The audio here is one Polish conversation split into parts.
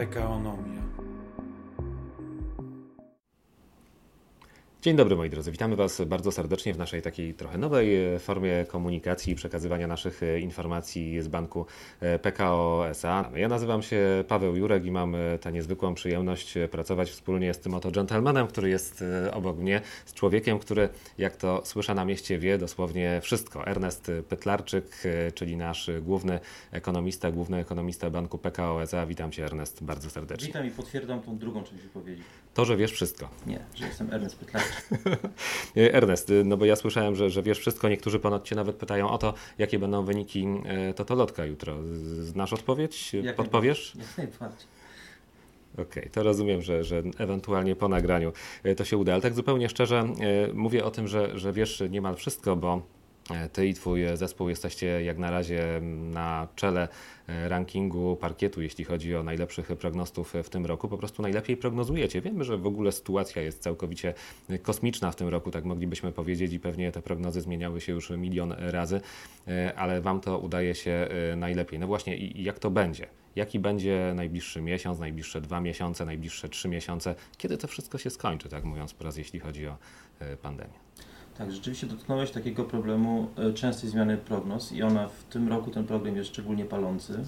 pecar ao nome. Dzień dobry moi drodzy, witamy Was bardzo serdecznie w naszej takiej trochę nowej e, formie komunikacji i przekazywania naszych e, informacji z banku e, PKO SA. Ja nazywam się Paweł Jurek i mam tę niezwykłą przyjemność pracować wspólnie z tym oto gentlemanem, który jest obok mnie, z człowiekiem, który jak to słyszę na mieście wie dosłownie wszystko. Ernest Pytlarczyk, czyli nasz główny ekonomista, główny ekonomista banku PKO SA. Witam Cię Ernest bardzo serdecznie. Witam i potwierdzam tą drugą część wypowiedzi. To, że wiesz wszystko. Nie, że jestem Ernest Pytlarczyk. Ernest, no bo ja słyszałem, że, że wiesz wszystko, niektórzy ponad Cię nawet pytają o to, jakie będą wyniki e, Totolotka jutro. Znasz odpowiedź? Jak Podpowiesz? Jak najbardziej. Okej, okay, to rozumiem, że, że ewentualnie po nagraniu e, to się uda, ale tak zupełnie szczerze e, mówię o tym, że, że wiesz niemal wszystko, bo ty i twój zespół jesteście jak na razie na czele E, rankingu parkietu, jeśli chodzi o najlepszych prognostów w tym roku. Po prostu najlepiej prognozujecie. Wiemy, że w ogóle sytuacja jest całkowicie kosmiczna w tym roku, tak moglibyśmy powiedzieć, i pewnie te prognozy zmieniały się już milion razy, e, ale Wam to udaje się e, najlepiej. No właśnie, jak to będzie? Jaki będzie najbliższy miesiąc, najbliższe dwa miesiące, najbliższe trzy miesiące? Kiedy to wszystko się skończy, tak mówiąc wprost, jeśli chodzi o pandemię? Tak, rzeczywiście dotknąłeś takiego problemu e, częstej zmiany prognoz i ona w tym roku, ten problem jest szczególnie palący.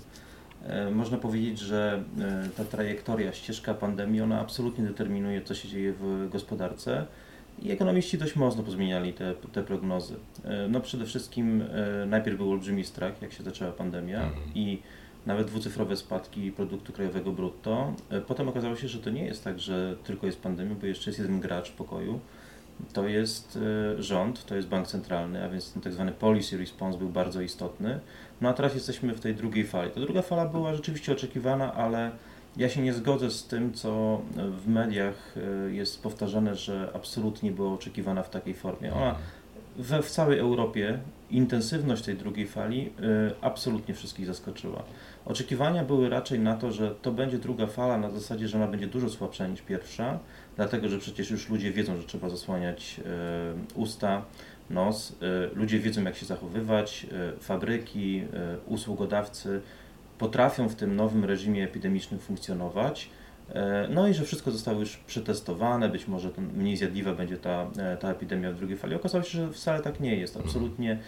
E, można powiedzieć, że e, ta trajektoria, ścieżka pandemii, ona absolutnie determinuje, co się dzieje w gospodarce i ekonomiści dość mocno pozmieniali te, te prognozy. No przede wszystkim najpierw był olbrzymi strach, jak się zaczęła pandemia mhm. i nawet dwucyfrowe spadki produktu krajowego brutto. Potem okazało się, że to nie jest tak, że tylko jest pandemia, bo jeszcze jest jeden gracz w pokoju, to jest e, rząd, to jest bank centralny, a więc ten tak zwany policy response był bardzo istotny. No a teraz jesteśmy w tej drugiej fali. Ta druga fala była rzeczywiście oczekiwana, ale ja się nie zgodzę z tym, co w mediach e, jest powtarzane, że absolutnie była oczekiwana w takiej formie. Ona we, w całej Europie intensywność tej drugiej fali y, absolutnie wszystkich zaskoczyła. Oczekiwania były raczej na to, że to będzie druga fala na zasadzie, że ona będzie dużo słabsza niż pierwsza, dlatego że przecież już ludzie wiedzą, że trzeba zasłaniać y, usta, nos, y, ludzie wiedzą jak się zachowywać, fabryki, usługodawcy potrafią w tym nowym reżimie epidemicznym funkcjonować no i że wszystko zostało już przetestowane, być może mniej zjadliwa będzie ta, e, ta epidemia w drugiej fali. Okazało się, że wcale tak nie jest. Absolutnie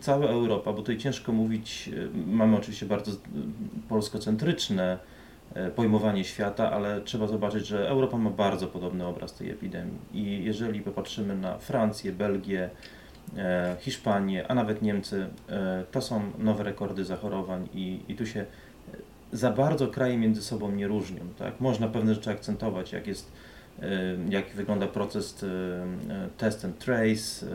cała Europa, bo tutaj ciężko mówić, e, mamy oczywiście bardzo polskocentryczne pojmowanie świata, ale trzeba zobaczyć, że Europa ma bardzo podobny obraz tej epidemii. I jeżeli popatrzymy na Francję, Belgię, Hiszpanię, a nawet Niemcy, to są nowe rekordy zachorowań i, i tu się za bardzo kraje między sobą nie różnią. Tak? Można pewne rzeczy akcentować, jak jest jak wygląda proces test and trace,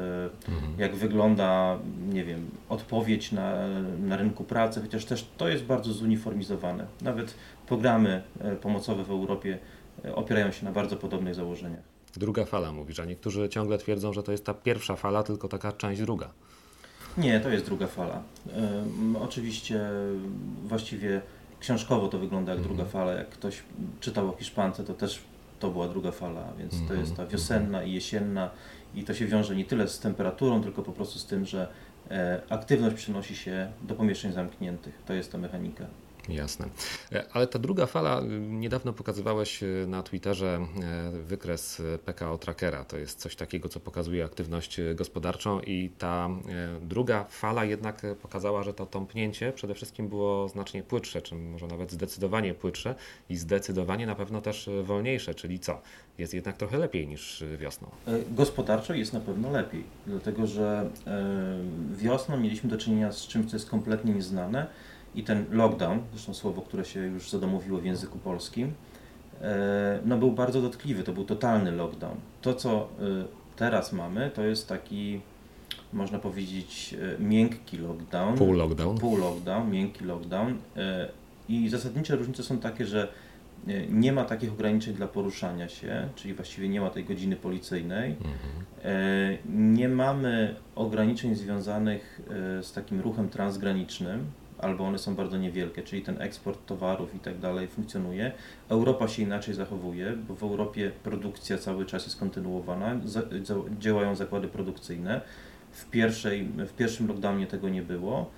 mhm. jak wygląda, nie wiem, odpowiedź na, na rynku pracy, chociaż też to jest bardzo zuniformizowane. Nawet programy e, pomocowe w Europie e, opierają się na bardzo podobnych założeniach. Druga fala mówisz, a niektórzy ciągle twierdzą, że to jest ta pierwsza fala, tylko taka część druga. Nie, to jest druga fala. oczywiście właściwie książkowo to wygląda jak druga mhm. fala. Jak ktoś czytał o Hiszpance, to też to była druga fala, więc to jest ta mhm. wiosenna i jesienna i to się wiąże nie tyle z temperaturą, tylko po prostu z tym, że e, aktywność przenosi się do pomieszczeń zamkniętych. To jest ta mechanika. Jasne. E, ale ta druga fala, y, niedawno pokazywałeś y, na Twitterze e, wykres y, PKO Trackera. To jest coś takiego, co pokazuje aktywność gospodarczą i ta druga fala jednak pokazała, że to tąpnięcie przede wszystkim było znacznie płytsze, czy może nawet zdecydowanie płytsze i zdecydowanie na pewno też wolniejsze, czyli co? Jest jednak trochę lepiej niż wiosną. E, gospodarczo jest na pewno lepiej, dlatego że wiosną mieliśmy do czynienia z czymś, co jest kompletnie nieznane i ten lockdown, zresztą słowo, które się już zadomowiło w języku polskim, e, no był bardzo dotkliwy, to był totalny lockdown. To, co e, teraz mamy, to jest taki, można powiedzieć, e, miękki lockdown. Pół lockdown. Pół lockdown, miękki lockdown. I zasadnicze różnice są takie, że nie ma takich ograniczeń dla poruszania się, czyli właściwie nie ma tej godziny policyjnej. Mhm. Nie mamy ograniczeń związanych z takim ruchem transgranicznym, albo one są bardzo niewielkie, czyli ten eksport towarów i tak dalej funkcjonuje. Europa się inaczej zachowuje, bo w Europie produkcja cały czas jest kontynuowana, działają zakłady produkcyjne. W, pierwszej, w pierwszym lockdownie tego nie było.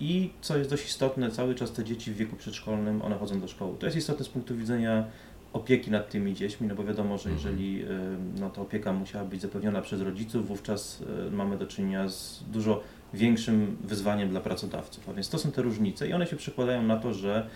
I co jest dość istotne, cały czas te dzieci w wieku przedszkolnym, one chodzą do szkoły. To jest istotne z punktu widzenia opieki nad tymi dziećmi, no bo wiadomo, że Mhm. jeżeli no, ta opieka musiała być zapewniona przez rodziców, wówczas mamy do czynienia z dużo większym wyzwaniem dla pracodawców. A więc to są te różnice i one się przekładają na to, że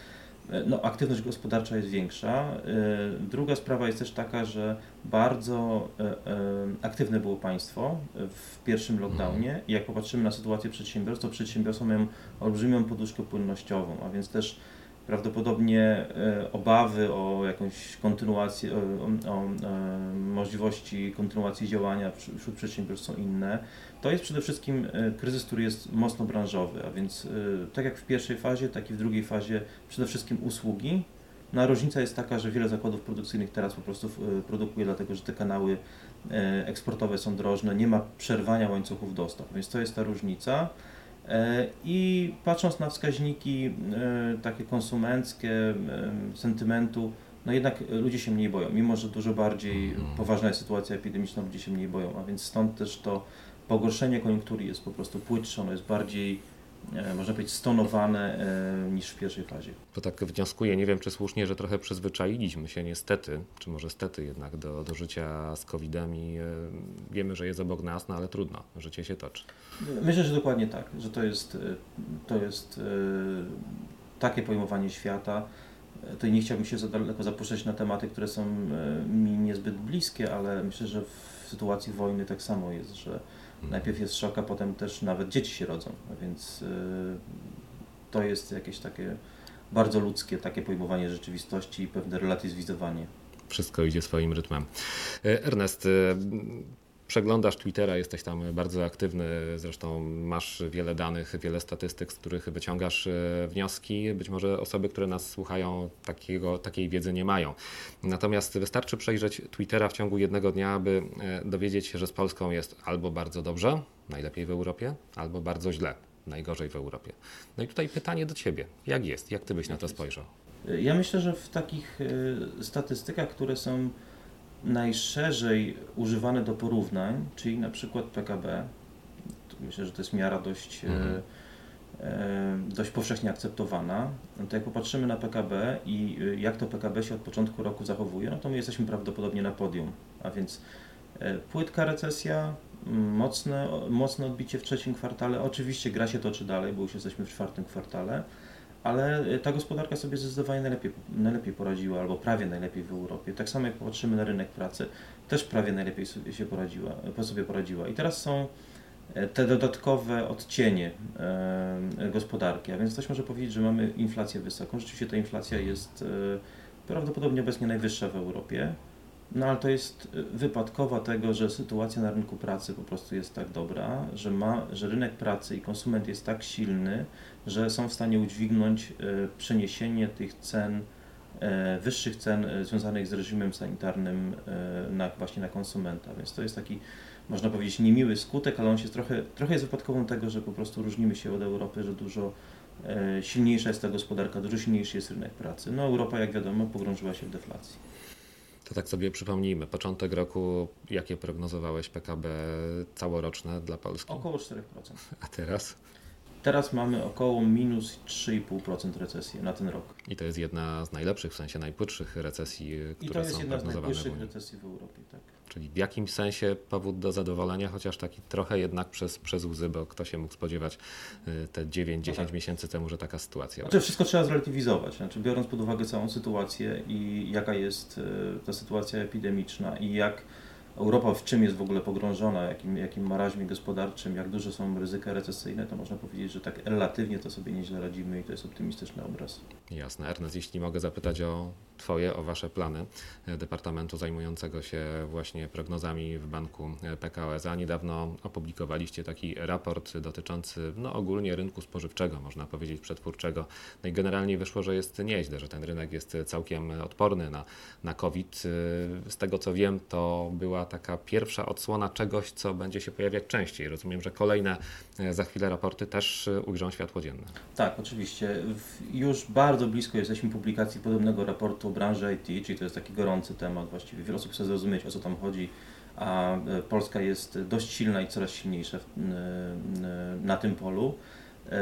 y, no, aktywność gospodarcza jest większa. Y, Druga sprawa jest też taka, że bardzo y, aktywne było państwo w pierwszym lockdownie i jak popatrzymy na sytuację przedsiębiorstw, to przedsiębiorstwa mają olbrzymią poduszkę płynnościową, a więc też prawdopodobnie e, obawy o jakąś kontynuację, o, o, o e, możliwości kontynuacji działania wśród przedsiębiorstw są inne. To jest przede wszystkim e, kryzys, który jest mocno branżowy, a więc tak jak w pierwszej fazie, tak i w drugiej fazie przede wszystkim usługi. No a różnica jest taka, że wiele zakładów produkcyjnych teraz po prostu produkuje, dlatego że te kanały eksportowe są drożne, nie ma przerwania łańcuchów dostaw, więc to jest ta różnica. E, I patrząc na wskaźniki e, takie konsumenckie, e, sentymentu, no jednak ludzie się mniej boją, mimo że dużo bardziej Mhm. poważna jest sytuacja epidemiczna, ludzie się mniej boją, a więc stąd też to pogorszenie koniunktury jest po prostu płytsze, ono jest bardziej, można powiedzieć, stonowane e, niż w pierwszej fazie. To tak wnioskuję, nie wiem czy słusznie, że trochę przyzwyczailiśmy się niestety, czy może stety jednak do, do życia z COVID-em i e, wiemy, że jest obok nas, no ale trudno, życie się toczy. Myślę, że dokładnie tak, że to jest, e, to jest e, takie pojmowanie świata. E, Tutaj nie chciałbym się za daleko zapuszczać na tematy, które są e, mi niezbyt bliskie, ale myślę, że w sytuacji wojny tak samo jest, że najpierw jest szok, a potem też nawet dzieci się rodzą, a więc e, to jest jakieś takie bardzo ludzkie takie pojmowanie rzeczywistości i pewne relatywizowanie. Wszystko idzie swoim rytmem. E, Ernest, e, przeglądasz Twittera, jesteś tam bardzo aktywny, zresztą masz wiele danych, wiele statystyk, z których wyciągasz e, wnioski. Być może osoby, które nas słuchają, takiego, takiej wiedzy nie mają. Natomiast wystarczy przejrzeć Twittera w ciągu jednego dnia, aby e, dowiedzieć się, że z Polską jest albo bardzo dobrze, najlepiej w Europie, albo bardzo źle, najgorzej w Europie. No i tutaj pytanie do Ciebie. Jak jest? Jak Ty byś na to spojrzał? Ja myślę, że w takich e, statystykach, które są najszerzej używane do porównań, czyli na przykład PKB, myślę, że to jest miara dość, e, Mhm. e, dość powszechnie akceptowana, no to jak popatrzymy na PKB i e, jak to PKB się od początku roku zachowuje, no to my jesteśmy prawdopodobnie na podium, a więc e, płytka recesja, mocne, mocne odbicie w trzecim kwartale, oczywiście gra się toczy dalej, bo już jesteśmy w czwartym kwartale, ale y, ta gospodarka sobie zdecydowanie najlepiej, najlepiej poradziła, albo prawie najlepiej w Europie. Tak samo jak popatrzymy na rynek pracy, też prawie najlepiej sobie się poradziła, po sobie poradziła. I teraz są e, te dodatkowe odcienie e, gospodarki, a więc ktoś może powiedzieć, że mamy inflację wysoką. Rzeczywiście ta inflacja jest e, prawdopodobnie obecnie najwyższa w Europie. No ale to jest y, wypadkowa tego, że sytuacja na rynku pracy po prostu jest tak dobra, że, ma, że rynek pracy i konsument jest tak silny, że są w stanie udźwignąć y, przeniesienie tych cen, y, wyższych cen y, związanych z reżimem sanitarnym y, na, właśnie na konsumenta. Więc to jest taki, można powiedzieć, niemiły skutek, ale on się trochę, trochę jest wypadkową tego, że po prostu różnimy się od Europy, że dużo silniejsza jest ta gospodarka, dużo silniejszy jest rynek pracy. No Europa, jak wiadomo, pogrążyła się w deflacji. To tak sobie przypomnijmy. Początek roku, jakie prognozowałeś PKB całoroczne dla Polski? Około 4%. A teraz? Teraz mamy około minus 3,5% recesji na ten rok. I to jest jedna z najlepszych, w sensie najpłytszych recesji, I to które jest są jedna z Unii. recesji w Europie. Tak. Czyli w jakimś sensie powód do zadowolenia, chociaż taki trochę jednak przez, przez łzy, bo kto się mógł spodziewać y, te 9-10 No tak. miesięcy temu, że taka sytuacja Znaczy wszystko trzeba zrelatywizować, znaczy biorąc pod uwagę całą sytuację i jaka jest e, ta sytuacja epidemiczna i jak Europa w czym jest w ogóle pogrążona, jakim, jakim maraźmie gospodarczym, jak duże są ryzyka recesyjne, to można powiedzieć, że tak relatywnie to sobie nieźle radzimy i to jest optymistyczny obraz. Jasne. Ernest, jeśli mogę zapytać o Twoje, o Wasze plany Departamentu zajmującego się właśnie prognozami w banku PKO SA. Niedawno opublikowaliście taki raport dotyczący no, ogólnie rynku spożywczego, można powiedzieć przetwórczego. No i generalnie wyszło, że jest nieźle, że ten rynek jest całkiem odporny na, na COVID. Z tego co wiem, to była taka pierwsza odsłona czegoś, co będzie się pojawiać częściej. Rozumiem, że kolejne e, za chwilę raporty też e, ujrzą światło dzienne. Tak, oczywiście. Już bardzo blisko jesteśmy publikacji podobnego raportu o branży IT, czyli to jest taki gorący temat właściwie. Wiele osób chce zrozumieć, o co tam chodzi, a e, Polska jest dość silna i coraz silniejsza na tym polu.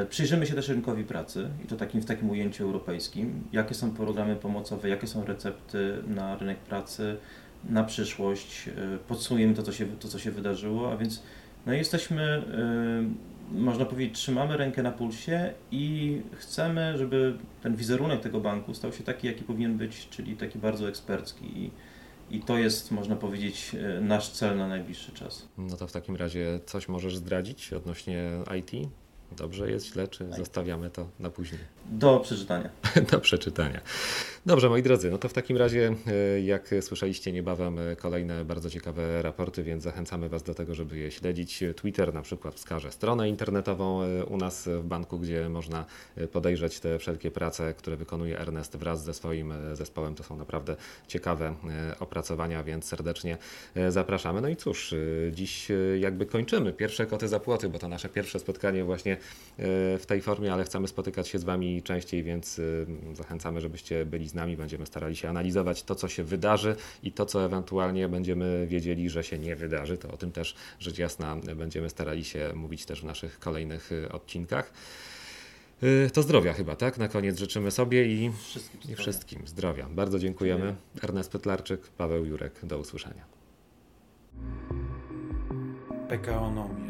Przyjrzymy się też rynkowi pracy i to takim, w takim ujęciu europejskim. Jakie są programy pomocowe, jakie są recepty na rynek pracy na przyszłość. E, podsumujemy to, co się, to, co się wydarzyło, a więc no jesteśmy, e, można powiedzieć, trzymamy rękę na pulsie i chcemy, żeby ten wizerunek tego banku stał się taki, jaki powinien być, czyli taki bardzo ekspercki. I, i to jest, można powiedzieć, nasz cel na najbliższy czas. No to w takim razie coś możesz zdradzić odnośnie IT? Dobrze jest, źle, czy zostawiamy to na później? Do przeczytania. Do przeczytania. Dobrze, moi drodzy, no to w takim razie, e, jak słyszeliście niebawem, e, kolejne bardzo ciekawe raporty, więc zachęcamy Was do tego, żeby je śledzić. Twitter na przykład wskaże stronę internetową e, u nas w banku, gdzie można podejrzeć te wszelkie prace, które wykonuje Ernest wraz ze swoim zespołem. To są naprawdę ciekawe opracowania, więc serdecznie zapraszamy. No i cóż, dziś jakby kończymy pierwsze koty za płoty, bo to nasze pierwsze spotkanie właśnie w tej formie, ale chcemy spotykać się z Wami częściej, więc zachęcamy, żebyście byli z nami. Będziemy starali się analizować to, co się wydarzy i to, co ewentualnie będziemy wiedzieli, że się nie wydarzy. To o tym też rzecz jasna będziemy starali się mówić też w naszych kolejnych y, odcinkach. Y, to zdrowia chyba, tak? Na koniec życzymy sobie i wszystkim zdrowia. I wszystkim zdrowia. Bardzo dziękujemy. Dziękuję. Ernest Pytlarczyk, Paweł Jurek. Do usłyszenia. PKOnomia.